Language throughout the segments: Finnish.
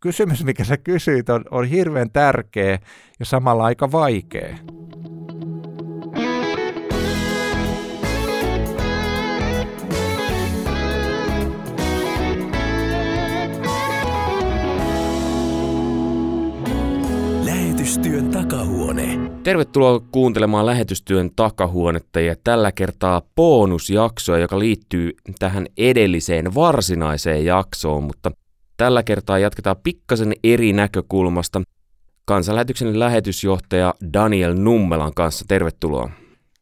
kysymys, mikä sä kysyit, on, on hirveän tärkeä ja samalla aika vaikea. Lähetystyön takahuone. Tervetuloa kuuntelemaan lähetystyön takahuonetta ja tällä kertaa bonusjaksoa, joka liittyy tähän edelliseen varsinaiseen jaksoon, mutta tällä kertaa jatketaan pikkasen eri näkökulmasta. Kansanlähetyksen lähetysjohtaja Daniel Nummelan kanssa. Tervetuloa.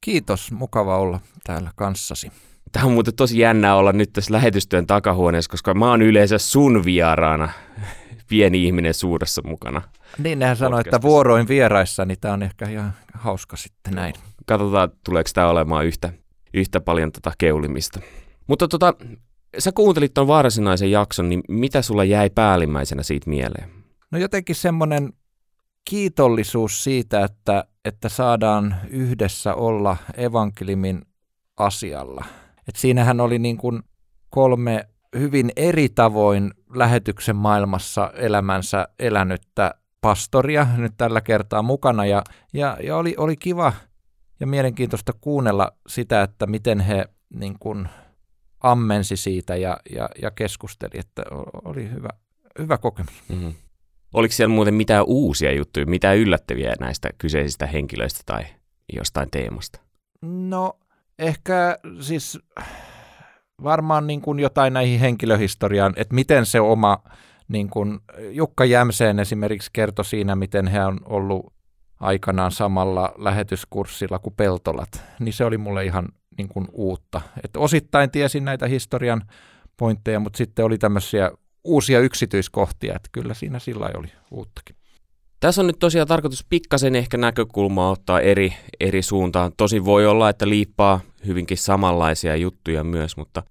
Kiitos, mukava olla täällä kanssasi. Tämä on muuten tosi jännää olla nyt tässä lähetystyön takahuoneessa, koska mä oon yleensä sun vieraana pieni ihminen suuressa mukana. Niin, nehän sanoi, että vuoroin vieraissa, niin tämä on ehkä ihan hauska sitten näin. Katsotaan, tuleeko tämä olemaan yhtä, yhtä paljon tota keulimista. Mutta tota, sä kuuntelit tuon varsinaisen jakson, niin mitä sulla jäi päällimmäisenä siitä mieleen? No jotenkin semmoinen kiitollisuus siitä, että, että saadaan yhdessä olla evankeliumin asialla. Et siinähän oli niin kuin kolme hyvin eri tavoin lähetyksen maailmassa elämänsä elänyttä pastoria nyt tällä kertaa mukana ja, ja, ja oli, oli kiva ja mielenkiintoista kuunnella sitä, että miten he niin kuin ammensi siitä ja, ja, ja keskusteli, että oli hyvä, hyvä kokemus. Mm-hmm. Oliko siellä muuten mitään uusia juttuja, mitä yllättäviä näistä kyseisistä henkilöistä tai jostain teemasta? No ehkä siis varmaan niin kuin jotain näihin henkilöhistoriaan, että miten se oma, niin kuin Jukka Jämseen esimerkiksi kertoi siinä, miten he on ollut aikanaan samalla lähetyskurssilla kuin Peltolat, niin se oli mulle ihan niin kuin uutta. Et osittain tiesin näitä historian pointteja, mutta sitten oli tämmöisiä uusia yksityiskohtia, että kyllä siinä sillä oli uuttakin. Tässä on nyt tosiaan tarkoitus pikkasen ehkä näkökulmaa ottaa eri, eri suuntaan. Tosi voi olla, että liippaa hyvinkin samanlaisia juttuja myös, mutta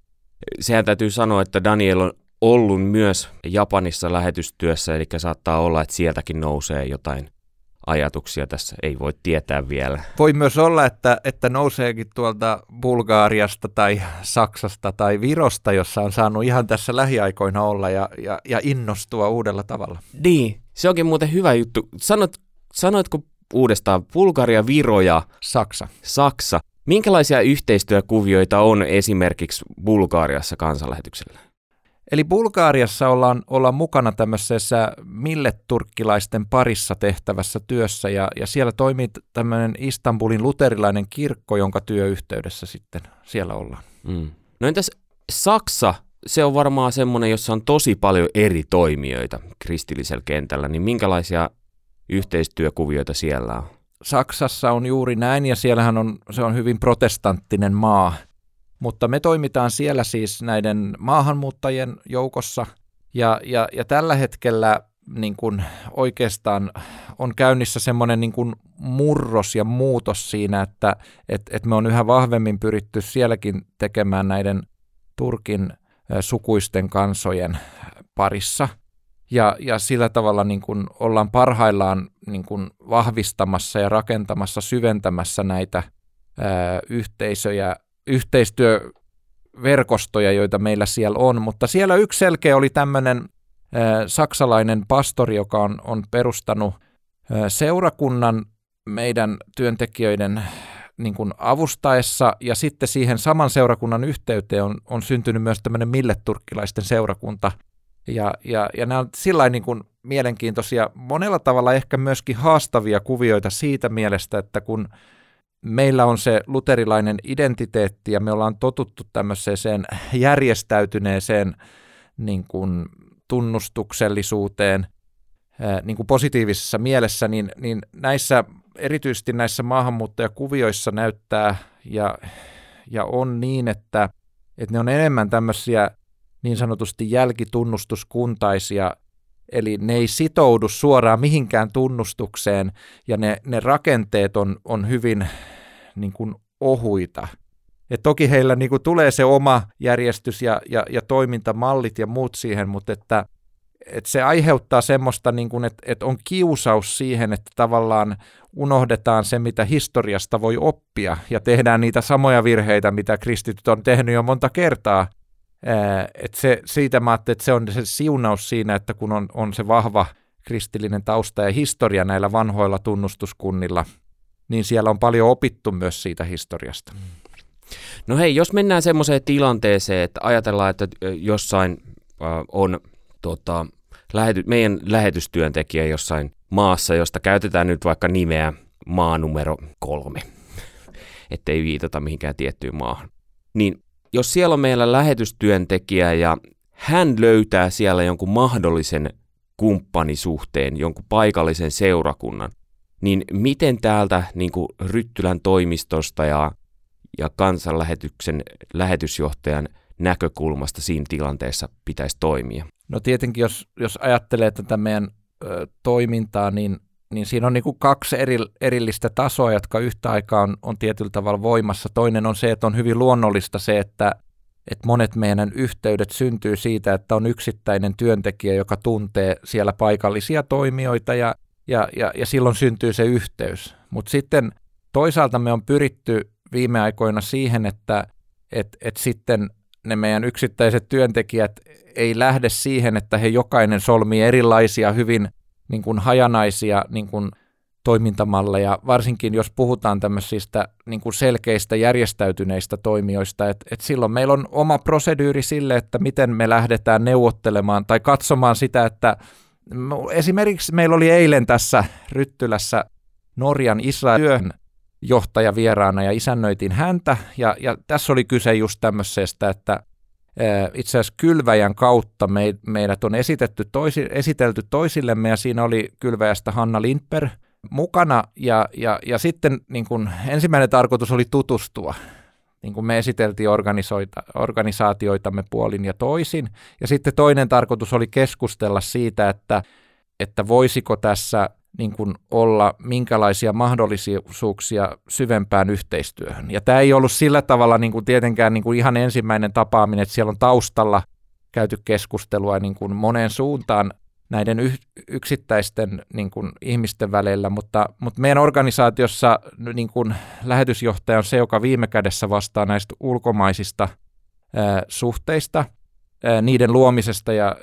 sehän täytyy sanoa, että Daniel on ollut myös Japanissa lähetystyössä, eli saattaa olla, että sieltäkin nousee jotain ajatuksia tässä, ei voi tietää vielä. Voi myös olla, että, että nouseekin tuolta Bulgaariasta tai Saksasta tai Virosta, jossa on saanut ihan tässä lähiaikoina olla ja, ja, ja innostua uudella tavalla. Niin, se onkin muuten hyvä juttu. Sanot, sanoitko uudestaan Bulgaria, Viro ja Saksa. Saksa. Minkälaisia yhteistyökuvioita on esimerkiksi Bulgaariassa kansanlähetyksellä? Eli Bulgaariassa ollaan, ollaan mukana tämmöisessä millet-turkkilaisten parissa tehtävässä työssä ja, ja siellä toimii tämmöinen Istanbulin luterilainen kirkko, jonka työyhteydessä sitten siellä ollaan. Mm. No entäs Saksa, se on varmaan semmoinen, jossa on tosi paljon eri toimijoita kristillisellä kentällä, niin minkälaisia yhteistyökuvioita siellä on? Saksassa on juuri näin ja siellähän on, se on hyvin protestanttinen maa – mutta me toimitaan siellä siis näiden maahanmuuttajien joukossa ja, ja, ja tällä hetkellä niin kuin oikeastaan on käynnissä semmoinen niin kuin murros ja muutos siinä, että et, et me on yhä vahvemmin pyritty sielläkin tekemään näiden Turkin sukuisten kansojen parissa. Ja, ja sillä tavalla niin kuin ollaan parhaillaan niin kuin vahvistamassa ja rakentamassa, syventämässä näitä ää, yhteisöjä yhteistyöverkostoja, joita meillä siellä on, mutta siellä yksi selkeä oli tämmöinen saksalainen pastori, joka on, on perustanut seurakunnan meidän työntekijöiden niin kuin avustaessa, ja sitten siihen saman seurakunnan yhteyteen on, on syntynyt myös tämmöinen milletturkkilaisten seurakunta, ja, ja, ja nämä on sillä niin kuin mielenkiintoisia, monella tavalla ehkä myöskin haastavia kuvioita siitä mielestä, että kun meillä on se luterilainen identiteetti ja me ollaan totuttu tämmöiseen järjestäytyneeseen niin kuin tunnustuksellisuuteen niin kuin positiivisessa mielessä, niin, niin näissä, erityisesti näissä maahanmuuttajakuvioissa näyttää ja, ja on niin, että, että ne on enemmän tämmöisiä niin sanotusti jälkitunnustuskuntaisia, eli ne ei sitoudu suoraan mihinkään tunnustukseen ja ne, ne rakenteet on, on hyvin niin kuin ohuita. Et toki heillä niin kuin tulee se oma järjestys ja, ja, ja toimintamallit ja muut siihen, mutta että, että se aiheuttaa semmoista, niin kuin, että, että on kiusaus siihen, että tavallaan unohdetaan se, mitä historiasta voi oppia ja tehdään niitä samoja virheitä, mitä kristityt on tehnyt jo monta kertaa Et se, siitä mä ajattelin, että se on se siunaus siinä, että kun on, on se vahva kristillinen tausta ja historia näillä vanhoilla tunnustuskunnilla, niin siellä on paljon opittu myös siitä historiasta. No hei, jos mennään semmoiseen tilanteeseen, että ajatellaan, että jossain äh, on tota, lähety, meidän lähetystyöntekijä jossain maassa, josta käytetään nyt vaikka nimeä maa numero kolme, ettei viitata mihinkään tiettyyn maahan. Niin jos siellä on meillä lähetystyöntekijä ja hän löytää siellä jonkun mahdollisen kumppanisuhteen, jonkun paikallisen seurakunnan, niin miten täältä niin kuin Ryttylän toimistosta ja, ja kansanlähetyksen lähetysjohtajan näkökulmasta siinä tilanteessa pitäisi toimia? No tietenkin, jos, jos ajattelee tätä meidän ö, toimintaa, niin, niin siinä on niin kuin kaksi eri, erillistä tasoa, jotka yhtä aikaa on, on tietyllä tavalla voimassa. Toinen on se, että on hyvin luonnollista se, että, että monet meidän yhteydet syntyy siitä, että on yksittäinen työntekijä, joka tuntee siellä paikallisia toimijoita ja, ja, ja, ja silloin syntyy se yhteys. Mutta sitten toisaalta me on pyritty viime aikoina siihen, että et, et sitten ne meidän yksittäiset työntekijät ei lähde siihen, että he jokainen solmii erilaisia hyvin niin kuin hajanaisia niin kuin toimintamalleja, varsinkin jos puhutaan tämmöisistä niin kuin selkeistä järjestäytyneistä toimijoista, että et silloin meillä on oma proseduuri sille, että miten me lähdetään neuvottelemaan tai katsomaan sitä, että esimerkiksi meillä oli eilen tässä Ryttylässä Norjan Israel johtaja vieraana ja isännöitin häntä. Ja, ja tässä oli kyse just tämmöisestä, että itse asiassa kylväjän kautta me, meidät on esitetty toisi, esitelty toisillemme ja siinä oli kylväjästä Hanna Lindberg mukana ja, ja, ja sitten niin kun, ensimmäinen tarkoitus oli tutustua. Niin kuin me esiteltiin organisaatioitamme puolin ja toisin. Ja sitten toinen tarkoitus oli keskustella siitä, että, että voisiko tässä niin kuin olla minkälaisia mahdollisuuksia syvempään yhteistyöhön. Ja tämä ei ollut sillä tavalla niin kuin tietenkään niin kuin ihan ensimmäinen tapaaminen, että siellä on taustalla käyty keskustelua niin kuin moneen suuntaan näiden yksittäisten niin kuin ihmisten välillä, mutta, mutta meidän organisaatiossa niin kuin lähetysjohtaja on se, joka viime kädessä vastaa näistä ulkomaisista ää, suhteista, ää, niiden luomisesta ja,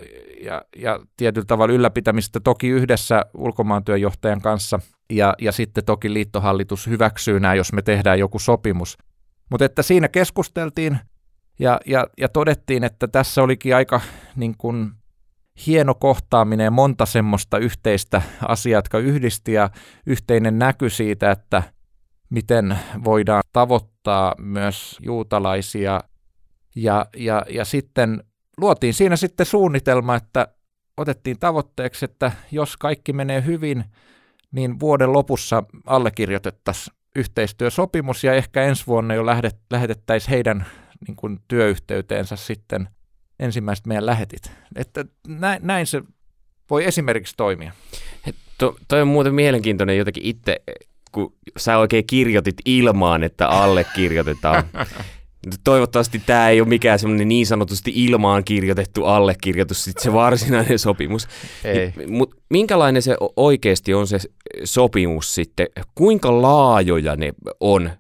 ja, ja tietyllä tavalla ylläpitämistä toki yhdessä ulkomaantyöjohtajan kanssa ja, ja sitten toki liittohallitus hyväksyy nämä, jos me tehdään joku sopimus. Mutta että siinä keskusteltiin ja, ja, ja todettiin, että tässä olikin aika niin kuin, hieno kohtaaminen monta semmoista yhteistä asiaa, jotka yhdisti ja yhteinen näky siitä, että miten voidaan tavoittaa myös juutalaisia. Ja, ja, ja sitten luotiin siinä sitten suunnitelma, että otettiin tavoitteeksi, että jos kaikki menee hyvin, niin vuoden lopussa allekirjoitettaisiin yhteistyösopimus ja ehkä ensi vuonna jo lähdet, lähetettäisiin heidän niin kuin, työyhteyteensä sitten ensimmäiset meidän lähetit. Että näin, näin se voi esimerkiksi toimia. He, to, toi on muuten mielenkiintoinen jotenkin itse, kun sä oikein kirjoitit ilmaan, että allekirjoitetaan. Toivottavasti tämä ei ole mikään semmoinen niin sanotusti ilmaan kirjoitettu allekirjoitus, sit se varsinainen sopimus. Ei. Mutta minkälainen se oikeasti on se sopimus sitten? Kuinka laajoja ne on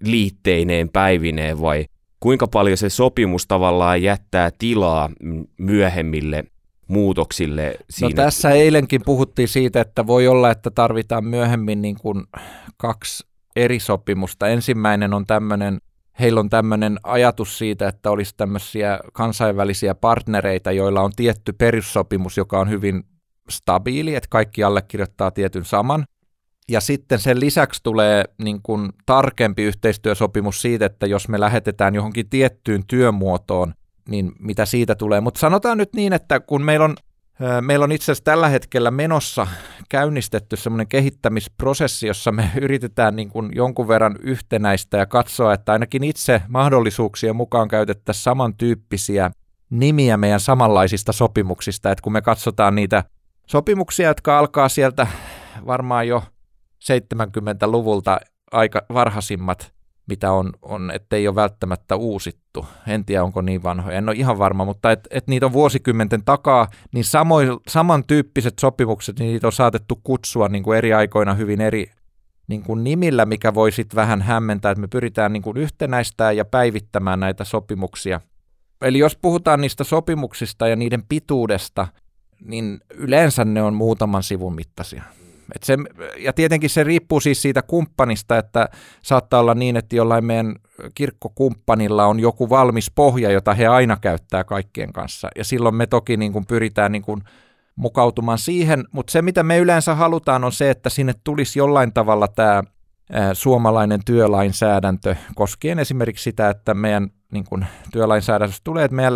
liitteineen, päivineen vai kuinka paljon se sopimus tavallaan jättää tilaa myöhemmille muutoksille? No siinä? No tässä eilenkin puhuttiin siitä, että voi olla, että tarvitaan myöhemmin niin kuin kaksi eri sopimusta. Ensimmäinen on tämmöinen heillä on tämmöinen ajatus siitä, että olisi tämmöisiä kansainvälisiä partnereita, joilla on tietty perussopimus, joka on hyvin stabiili, että kaikki allekirjoittaa tietyn saman. Ja sitten sen lisäksi tulee niin kuin tarkempi yhteistyösopimus siitä, että jos me lähetetään johonkin tiettyyn työmuotoon, niin mitä siitä tulee. Mutta sanotaan nyt niin, että kun meillä on Meillä on itse asiassa tällä hetkellä menossa käynnistetty semmoinen kehittämisprosessi, jossa me yritetään niin kuin jonkun verran yhtenäistä ja katsoa, että ainakin itse mahdollisuuksien mukaan käytettäisiin samantyyppisiä nimiä meidän samanlaisista sopimuksista. Että kun me katsotaan niitä sopimuksia, jotka alkaa sieltä varmaan jo 70-luvulta aika varhaisimmat mitä on, on ettei ole välttämättä uusittu. En tiedä, onko niin vanhoja, en ole ihan varma, mutta että et niitä on vuosikymmenten takaa, niin samoin, samantyyppiset sopimukset, niin niitä on saatettu kutsua niin kuin eri aikoina hyvin eri niin kuin nimillä, mikä voi sitten vähän hämmentää, että me pyritään niin kuin yhtenäistämään ja päivittämään näitä sopimuksia. eli jos puhutaan niistä sopimuksista ja niiden pituudesta, niin yleensä ne on muutaman sivun mittaisia. Et se, ja tietenkin se riippuu siis siitä kumppanista, että saattaa olla niin, että jollain meidän kirkkokumppanilla on joku valmis pohja, jota he aina käyttää kaikkien kanssa. Ja silloin me toki niin kuin pyritään niin kuin mukautumaan siihen, mutta se mitä me yleensä halutaan on se, että sinne tulisi jollain tavalla tämä suomalainen työlainsäädäntö koskien esimerkiksi sitä, että meidän niin kuin työlainsäädännössä tulee, että meidän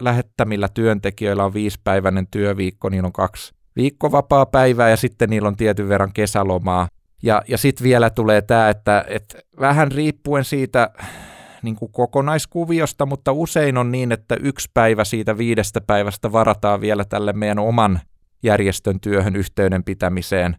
lähettämillä työntekijöillä on viisipäiväinen työviikko, niin on kaksi viikkovapaa päivää ja sitten niillä on tietyn verran kesälomaa. Ja, ja sitten vielä tulee tämä, että, että vähän riippuen siitä niin kuin kokonaiskuviosta, mutta usein on niin, että yksi päivä siitä viidestä päivästä varataan vielä tälle meidän oman järjestön työhön yhteyden pitämiseen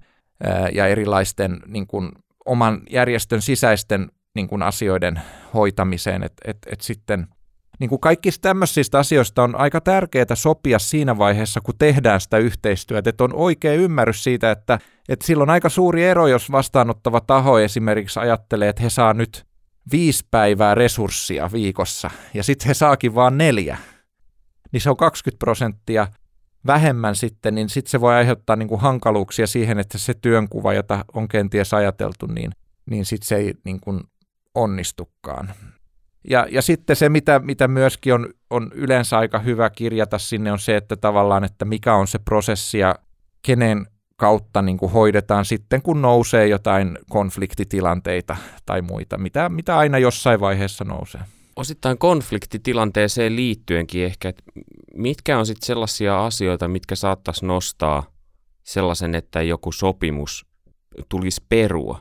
ja erilaisten niin kuin, oman järjestön sisäisten niin kuin, asioiden hoitamiseen, että et, et sitten – niin kuin kaikista tämmöisistä asioista on aika tärkeää sopia siinä vaiheessa, kun tehdään sitä yhteistyötä, että on oikea ymmärrys siitä, että, että silloin on aika suuri ero, jos vastaanottava taho esimerkiksi ajattelee, että he saa nyt viisi päivää resurssia viikossa ja sitten he saakin vaan neljä, niin se on 20 prosenttia vähemmän sitten, niin sitten se voi aiheuttaa niin kuin hankaluuksia siihen, että se työnkuva, jota on kenties ajateltu, niin, niin sitten se ei niin kuin onnistukaan. Ja, ja sitten se, mitä, mitä myöskin on, on yleensä aika hyvä kirjata sinne, on se, että tavallaan, että mikä on se prosessi ja kenen kautta niin kuin hoidetaan sitten, kun nousee jotain konfliktitilanteita tai muita, mitä, mitä aina jossain vaiheessa nousee. Osittain konfliktitilanteeseen liittyenkin ehkä, että mitkä on sitten sellaisia asioita, mitkä saattaisi nostaa sellaisen, että joku sopimus tulisi perua.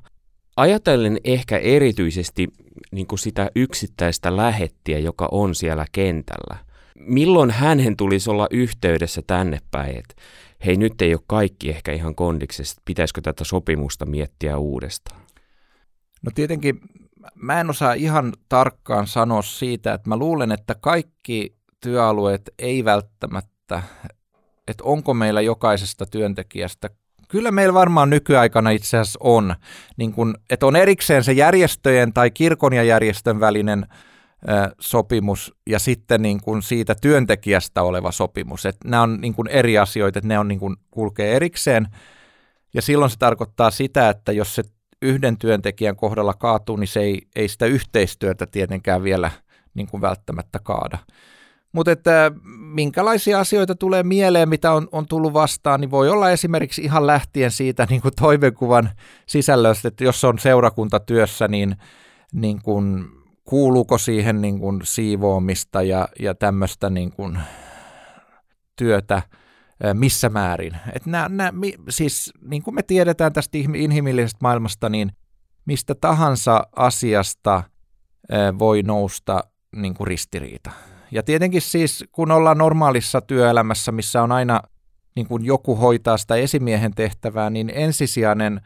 Ajatellen ehkä erityisesti niin kuin sitä yksittäistä lähettiä, joka on siellä kentällä. Milloin hänen tulisi olla yhteydessä tänne päin, että hei nyt ei ole kaikki ehkä ihan kondiksessa, pitäisikö tätä sopimusta miettiä uudestaan? No tietenkin mä en osaa ihan tarkkaan sanoa siitä, että mä luulen, että kaikki työalueet ei välttämättä, että onko meillä jokaisesta työntekijästä Kyllä meillä varmaan nykyaikana itse asiassa on, niin kun, että on erikseen se järjestöjen tai kirkon ja järjestön välinen ö, sopimus ja sitten niin kun siitä työntekijästä oleva sopimus. Että nämä on niin kun eri asioita, että ne on niin kun kulkee erikseen ja silloin se tarkoittaa sitä, että jos se yhden työntekijän kohdalla kaatuu, niin se ei, ei sitä yhteistyötä tietenkään vielä niin välttämättä kaada. Mutta että minkälaisia asioita tulee mieleen, mitä on, on tullut vastaan, niin voi olla esimerkiksi ihan lähtien siitä niin kuin toimenkuvan sisällöstä, että jos on seurakuntatyössä, niin, niin kuin, kuuluuko siihen niin kuin siivoamista ja, ja tämmöistä niin kuin työtä missä määrin. Et nää, nää, mi, siis niin kuin me tiedetään tästä inhimillisestä maailmasta, niin mistä tahansa asiasta voi nousta niin kuin ristiriita. Ja tietenkin siis, kun ollaan normaalissa työelämässä, missä on aina niin kuin joku hoitaa sitä esimiehen tehtävää, niin ensisijainen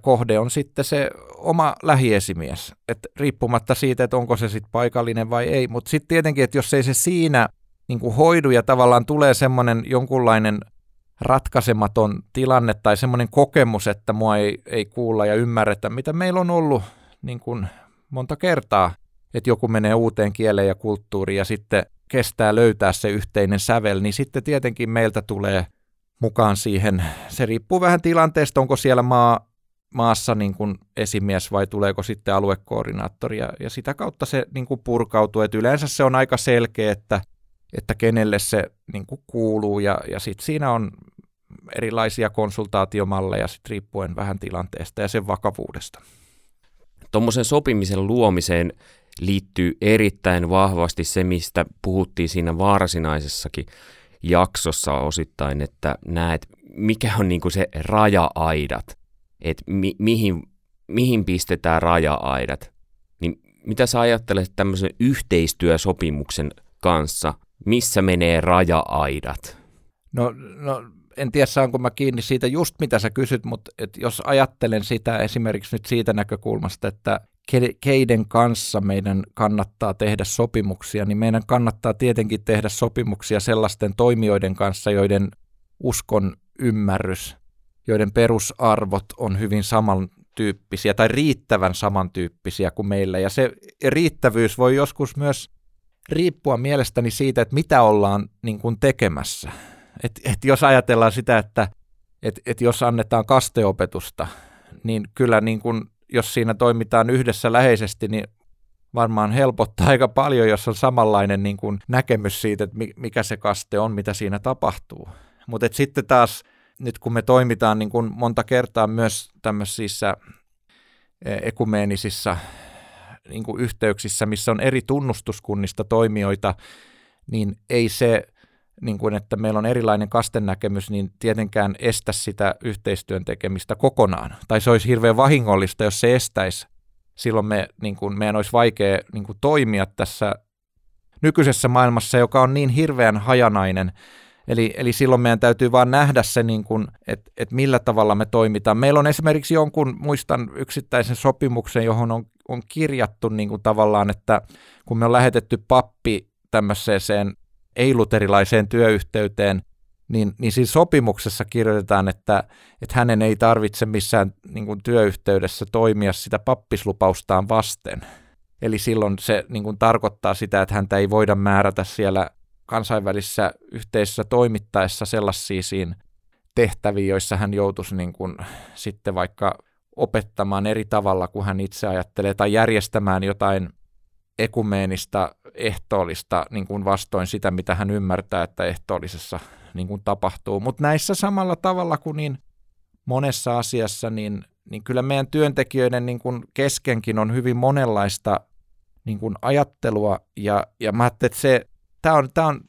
kohde on sitten se oma lähiesimies. Et riippumatta siitä, että onko se sitten paikallinen vai ei. Mutta sitten tietenkin, että jos ei se siinä niin kuin hoidu ja tavallaan tulee semmoinen jonkunlainen ratkaisematon tilanne tai semmoinen kokemus, että mua ei, ei kuulla ja ymmärretä, mitä meillä on ollut niin kuin monta kertaa – että joku menee uuteen kieleen ja kulttuuriin ja sitten kestää löytää se yhteinen sävel, niin sitten tietenkin meiltä tulee mukaan siihen. Se riippuu vähän tilanteesta, onko siellä maa, maassa niin kuin esimies vai tuleeko sitten aluekoordinaattori ja, ja sitä kautta se niin kuin purkautuu. Et yleensä se on aika selkeä, että, että kenelle se niin kuin kuuluu ja, ja sitten siinä on erilaisia konsultaatiomalleja sit riippuen vähän tilanteesta ja sen vakavuudesta. Tuommoisen sopimisen luomiseen liittyy erittäin vahvasti se, mistä puhuttiin siinä varsinaisessakin jaksossa osittain, että näet, mikä on niin se raja-aidat, että mi- mihin, mihin pistetään raja-aidat. Niin mitä sä ajattelet tämmöisen yhteistyösopimuksen kanssa, missä menee raja-aidat? No, no en tiedä saanko mä kiinni siitä just mitä sä kysyt, mutta et jos ajattelen sitä esimerkiksi nyt siitä näkökulmasta, että keiden kanssa meidän kannattaa tehdä sopimuksia, niin meidän kannattaa tietenkin tehdä sopimuksia sellaisten toimijoiden kanssa, joiden uskon ymmärrys, joiden perusarvot on hyvin samantyyppisiä tai riittävän samantyyppisiä kuin meillä. Ja se riittävyys voi joskus myös riippua mielestäni siitä, että mitä ollaan niin kuin tekemässä. Et, et jos ajatellaan sitä, että et, et jos annetaan kasteopetusta, niin kyllä niin kuin, jos siinä toimitaan yhdessä läheisesti, niin varmaan helpottaa aika paljon, jos on samanlainen niin kuin näkemys siitä, että mikä se kaste on, mitä siinä tapahtuu. Mutta sitten taas nyt kun me toimitaan niin kuin monta kertaa myös tämmöisissä e, ekumeenisissa niin kuin yhteyksissä, missä on eri tunnustuskunnista toimijoita, niin ei se, niin kuin, että meillä on erilainen kastennäkemys, niin tietenkään estä sitä yhteistyön tekemistä kokonaan. Tai se olisi hirveän vahingollista, jos se estäisi. Silloin me, niin kuin, meidän olisi vaikea niin kuin, toimia tässä nykyisessä maailmassa, joka on niin hirveän hajanainen, Eli, eli silloin meidän täytyy vaan nähdä se, niin kuin, että, että millä tavalla me toimitaan. Meillä on esimerkiksi jonkun, muistan yksittäisen sopimuksen, johon on, on kirjattu niin kuin tavallaan, että kun me on lähetetty pappi tämmöiseen ei-luterilaiseen työyhteyteen, niin, niin siinä sopimuksessa kirjoitetaan, että, että hänen ei tarvitse missään niin kuin työyhteydessä toimia sitä pappislupaustaan vasten. Eli silloin se niin kuin tarkoittaa sitä, että häntä ei voida määrätä siellä kansainvälisessä yhteisössä toimittaessa sellaisiin tehtäviin, joissa hän joutuisi niin kuin sitten vaikka opettamaan eri tavalla kuin hän itse ajattelee tai järjestämään jotain ekumeenista ehtoollista niin kuin vastoin sitä, mitä hän ymmärtää, että ehtoollisessa niin kuin tapahtuu. Mutta näissä samalla tavalla kuin niin monessa asiassa, niin, niin kyllä meidän työntekijöiden niin kuin keskenkin on hyvin monenlaista niin kuin ajattelua, ja, ja mä ajattelin, että se tämä on, tämä on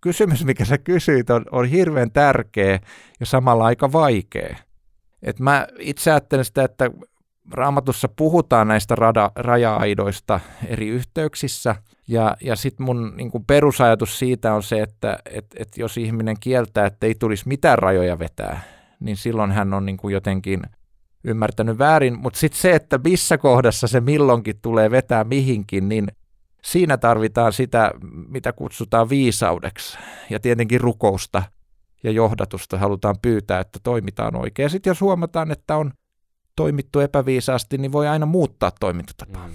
kysymys, mikä sä kysyit, on, on hirveän tärkeä ja samalla aika vaikea. Et mä itse ajattelen sitä, että raamatussa puhutaan näistä rada, raja-aidoista eri yhteyksissä, ja, ja sitten mun niin perusajatus siitä on se, että et, et jos ihminen kieltää, että ei tulisi mitään rajoja vetää, niin silloin hän on niin jotenkin ymmärtänyt väärin, mutta sitten se, että missä kohdassa se milloinkin tulee vetää mihinkin, niin siinä tarvitaan sitä, mitä kutsutaan viisaudeksi ja tietenkin rukousta ja johdatusta halutaan pyytää, että toimitaan oikein. Sitten jos huomataan, että on toimittu epäviisaasti, niin voi aina muuttaa toimintatapaa. Mm.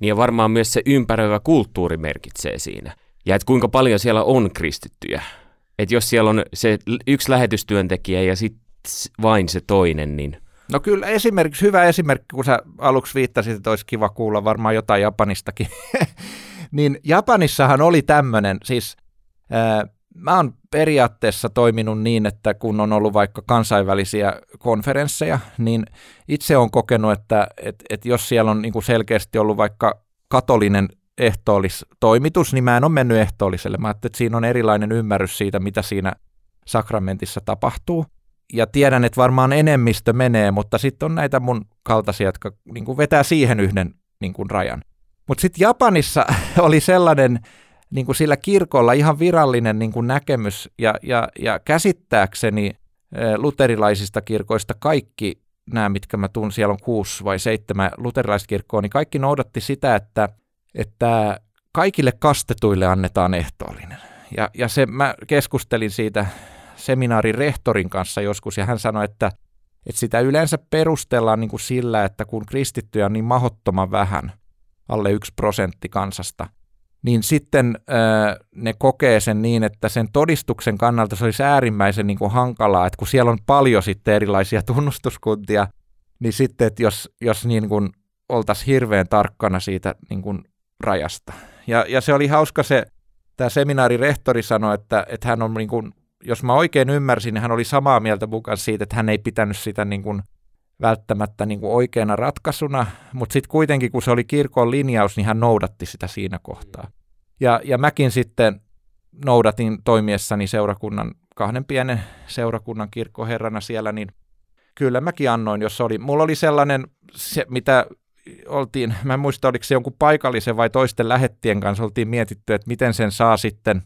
Niin ja varmaan myös se ympäröivä kulttuuri merkitsee siinä. Ja että kuinka paljon siellä on kristittyjä. Että jos siellä on se yksi lähetystyöntekijä ja sitten vain se toinen, niin No kyllä esimerkiksi, hyvä esimerkki, kun sä aluksi viittasit, että olisi kiva kuulla varmaan jotain Japanistakin, niin Japanissahan oli tämmöinen, siis ää, mä oon periaatteessa toiminut niin, että kun on ollut vaikka kansainvälisiä konferensseja, niin itse on kokenut, että et, et jos siellä on niin kuin selkeästi ollut vaikka katolinen ehtoollistoimitus, niin mä en ole mennyt ehtoolliselle. Mä ajattelin, että siinä on erilainen ymmärrys siitä, mitä siinä sakramentissa tapahtuu ja tiedän, että varmaan enemmistö menee, mutta sitten on näitä mun kaltaisia, jotka niin kuin vetää siihen yhden niin kuin rajan. Mutta sitten Japanissa oli sellainen niin kuin sillä kirkolla ihan virallinen niin kuin näkemys, ja, ja, ja käsittääkseni luterilaisista kirkoista kaikki nämä, mitkä mä tunnen, siellä on kuusi vai seitsemän luterilaiskirkkoa, niin kaikki noudatti sitä, että, että kaikille kastetuille annetaan ehtoollinen. Ja, ja se, mä keskustelin siitä seminaarin rehtorin kanssa joskus, ja hän sanoi, että, että sitä yleensä perustellaan niin kuin sillä, että kun kristittyjä on niin mahottoman vähän, alle yksi prosentti kansasta, niin sitten ne kokee sen niin, että sen todistuksen kannalta se olisi äärimmäisen niin kuin hankalaa, että kun siellä on paljon sitten erilaisia tunnustuskuntia, niin sitten, että jos, jos niin kuin oltaisiin hirveän tarkkana siitä niin kuin rajasta. Ja, ja se oli hauska se, tämä seminaarirehtori sanoi, että, että hän on niin kuin jos mä oikein ymmärsin, niin hän oli samaa mieltä mukaan siitä, että hän ei pitänyt sitä niin kuin välttämättä niin kuin oikeana ratkaisuna, mutta sitten kuitenkin kun se oli kirkon linjaus, niin hän noudatti sitä siinä kohtaa. Ja, ja mäkin sitten noudatin toimiessani seurakunnan, kahden pienen seurakunnan kirkkoherrana siellä, niin kyllä mäkin annoin, jos oli. Mulla oli sellainen, se, mitä oltiin, mä en muista oliko se jonkun paikallisen vai toisten lähettien kanssa, oltiin mietitty, että miten sen saa sitten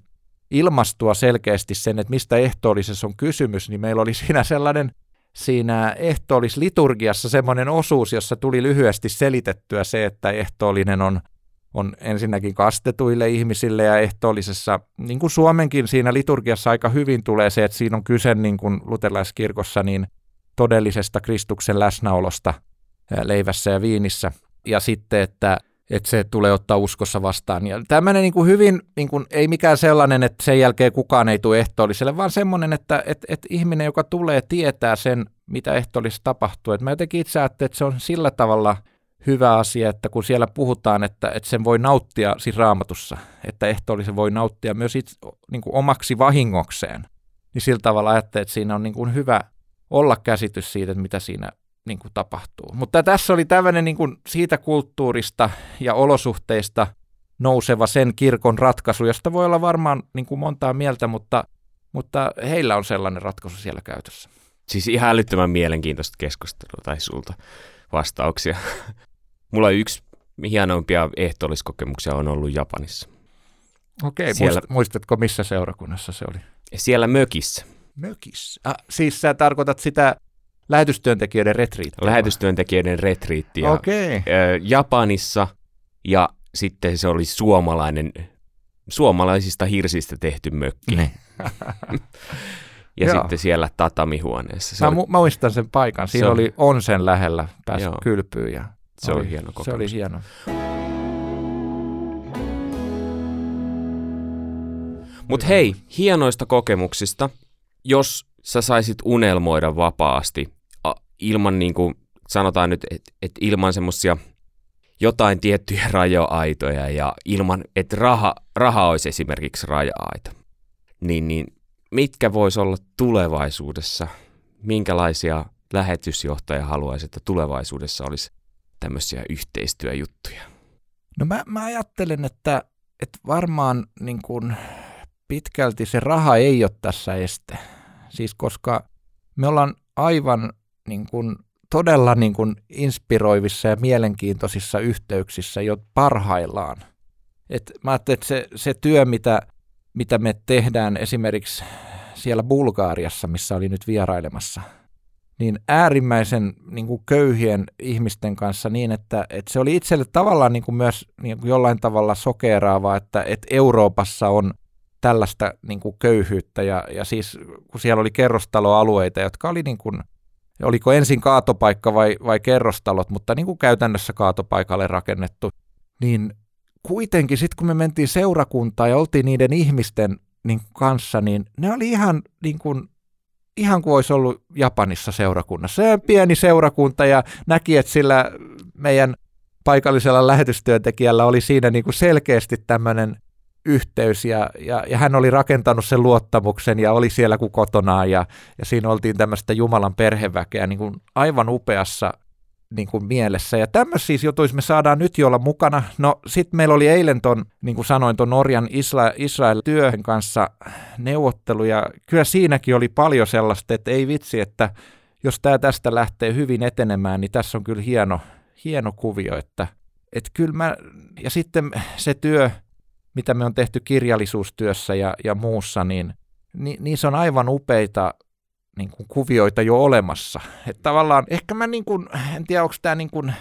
ilmastua selkeästi sen, että mistä ehtoollisessa on kysymys, niin meillä oli siinä sellainen siinä ehtoollisliturgiassa semmoinen osuus, jossa tuli lyhyesti selitettyä se, että ehtoollinen on, on ensinnäkin kastetuille ihmisille ja ehtoollisessa, niin kuin Suomenkin siinä liturgiassa aika hyvin tulee se, että siinä on kyse niin kuin luterilaiskirkossa niin todellisesta Kristuksen läsnäolosta leivässä ja viinissä. Ja sitten, että että se tulee ottaa uskossa vastaan. Ja tämmöinen niin kuin hyvin, niin kuin, ei mikään sellainen, että sen jälkeen kukaan ei tule ehtoolliselle, vaan semmoinen, että että että ihminen, joka tulee, tietää sen, mitä ehtoollisessa tapahtuu. Et mä jotenkin itse ajattelen, että se on sillä tavalla hyvä asia, että kun siellä puhutaan, että, että sen voi nauttia siis raamatussa, että ehtoollisen voi nauttia myös itse, niin kuin omaksi vahingokseen, niin sillä tavalla ajattelen, että siinä on niin kuin hyvä olla käsitys siitä, että mitä siinä niin kuin tapahtuu. Mutta tässä oli tämmöinen niin kuin siitä kulttuurista ja olosuhteista nouseva sen kirkon ratkaisu, josta voi olla varmaan niin kuin montaa mieltä, mutta, mutta heillä on sellainen ratkaisu siellä käytössä. Siis ihan älyttömän mielenkiintoista keskustelua tai sulta vastauksia. Mulla yksi hienoimpia ehtoolliskokemuksia on ollut Japanissa. Okei, siellä, muistatko missä seurakunnassa se oli? Siellä mökissä. Mökissä? Ah, siis sä tarkoitat sitä Lähetystyöntekijöiden retriittiä? Lähetystyöntekijöiden retriittiä. Okei. Okay. Japanissa ja sitten se oli suomalainen, suomalaisista hirsistä tehty mökki. Ne. ja Joo. sitten siellä tatamihuoneessa. Se mä, oli... mä muistan sen paikan. Siinä se oli onsen lähellä, pääsi Joo. kylpyyn. Ja se oli, oli hieno kokemus. Se oli hieno. Mutta hei, hienoista kokemuksista. Jos sä saisit unelmoida vapaasti ilman niin kuin, sanotaan nyt, että et ilman semmoisia jotain tiettyjä rajoaitoja ja ilman, että raha, raha olisi esimerkiksi raja-aita, niin, niin mitkä vois olla tulevaisuudessa, minkälaisia lähetysjohtaja haluaisi, että tulevaisuudessa olisi tämmöisiä yhteistyöjuttuja? No mä, mä ajattelen, että, että varmaan niin kuin pitkälti se raha ei ole tässä este. Siis koska me ollaan aivan niin kuin, todella niin kuin inspiroivissa ja mielenkiintoisissa yhteyksissä jo parhaillaan. Et mä ajattelin, että se, se työ, mitä, mitä me tehdään esimerkiksi siellä Bulgaariassa, missä oli nyt vierailemassa, niin äärimmäisen niin kuin köyhien ihmisten kanssa niin, että, että se oli itselle tavallaan niin kuin myös niin kuin jollain tavalla sokeeraavaa, että, että Euroopassa on tällaista niin kuin köyhyyttä ja, ja siis kun siellä oli kerrostaloalueita, jotka oli niin kuin oliko ensin kaatopaikka vai, vai kerrostalot, mutta niin kuin käytännössä kaatopaikalle rakennettu, niin kuitenkin sitten kun me mentiin seurakuntaan ja oltiin niiden ihmisten niin kanssa, niin ne oli ihan niin kuin, ihan kuin olisi ollut Japanissa seurakunnassa. Se pieni seurakunta ja näki, että sillä meidän paikallisella lähetystyöntekijällä oli siinä niin kuin selkeästi tämmöinen yhteys ja, ja, ja hän oli rakentanut sen luottamuksen ja oli siellä kuin kotonaan ja, ja siinä oltiin tämmöistä Jumalan perheväkeä niin kuin aivan upeassa niin kuin mielessä. Ja tämmöisiä jutuissa me saadaan nyt jo olla mukana. No sitten meillä oli eilen ton, niin kuin sanoin, ton Norjan Isra- Israel-työhön kanssa neuvotteluja. Kyllä siinäkin oli paljon sellaista, että ei vitsi, että jos tämä tästä lähtee hyvin etenemään, niin tässä on kyllä hieno, hieno kuvio, että, että kyllä mä, ja sitten se työ, mitä me on tehty kirjallisuustyössä ja, ja muussa, niin, niin niissä on aivan upeita niin kuin kuvioita jo olemassa. Että tavallaan ehkä mä niin kuin, en tiedä onko tämä niin kuin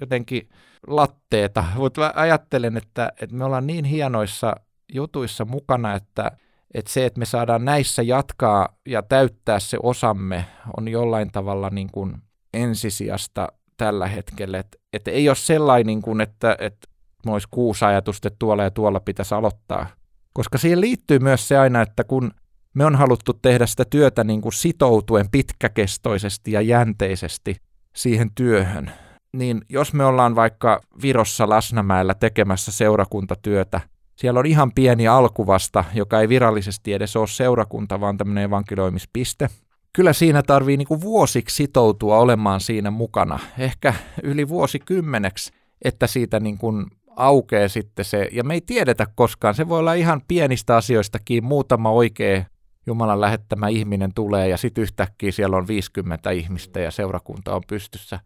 jotenkin latteeta, mutta mä ajattelen, että, että me ollaan niin hienoissa jutuissa mukana, että, että se, että me saadaan näissä jatkaa ja täyttää se osamme, on jollain tavalla niin kuin ensisijasta tällä hetkellä. Että, että ei ole sellainen, kuin, että, että olisi kuusi ajatusta, että tuolla ja tuolla pitäisi aloittaa. Koska siihen liittyy myös se aina, että kun me on haluttu tehdä sitä työtä niin kuin sitoutuen pitkäkestoisesti ja jänteisesti siihen työhön, niin jos me ollaan vaikka Virossa Lasnamäellä tekemässä seurakuntatyötä, siellä on ihan pieni alkuvasta, joka ei virallisesti edes ole seurakunta, vaan tämmöinen evankelioimispiste. Kyllä siinä tarvii niin kuin vuosiksi sitoutua olemaan siinä mukana, ehkä yli vuosikymmeneksi, että siitä niin kuin aukeaa sitten se, ja me ei tiedetä koskaan, se voi olla ihan pienistä asioistakin, muutama oikea Jumalan lähettämä ihminen tulee ja sitten yhtäkkiä siellä on 50 ihmistä ja seurakunta on pystyssä.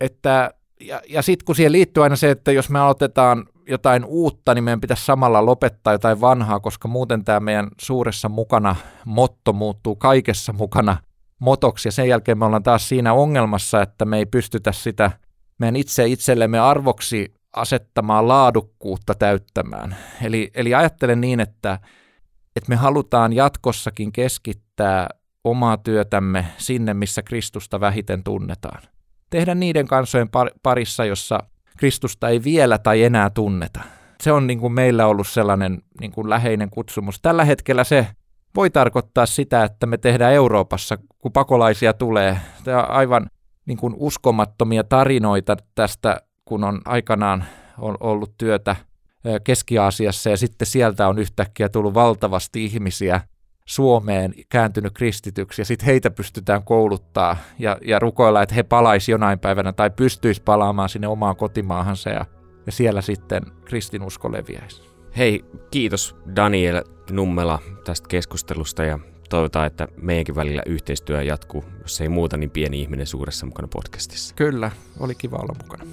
Että, ja ja sitten kun siihen liittyy aina se, että jos me aloitetaan jotain uutta, niin meidän pitäisi samalla lopettaa jotain vanhaa, koska muuten tämä meidän suuressa mukana motto muuttuu kaikessa mukana motoksi. Ja sen jälkeen me ollaan taas siinä ongelmassa, että me ei pystytä sitä meidän itse itsellemme arvoksi asettamaa laadukkuutta täyttämään. Eli, eli ajattelen niin, että, että me halutaan jatkossakin keskittää omaa työtämme sinne, missä Kristusta vähiten tunnetaan. Tehdä niiden kansojen parissa, jossa Kristusta ei vielä tai enää tunneta. Se on niin kuin meillä ollut sellainen niin kuin läheinen kutsumus. Tällä hetkellä se voi tarkoittaa sitä, että me tehdään Euroopassa, kun pakolaisia tulee. Tämä on aivan niin kuin uskomattomia tarinoita tästä, kun on aikanaan ollut työtä Keski-Aasiassa ja sitten sieltä on yhtäkkiä tullut valtavasti ihmisiä Suomeen kääntynyt kristityksi ja sitten heitä pystytään kouluttaa ja, ja rukoilla, että he palaisi jonain päivänä tai pystyisi palaamaan sinne omaan kotimaahansa ja, ja siellä sitten kristinusko leviäisi. Hei, kiitos Daniel Nummela tästä keskustelusta ja toivotaan, että meidänkin välillä yhteistyö jatkuu, jos ei muuta, niin pieni ihminen suuressa mukana podcastissa. Kyllä, oli kiva olla mukana.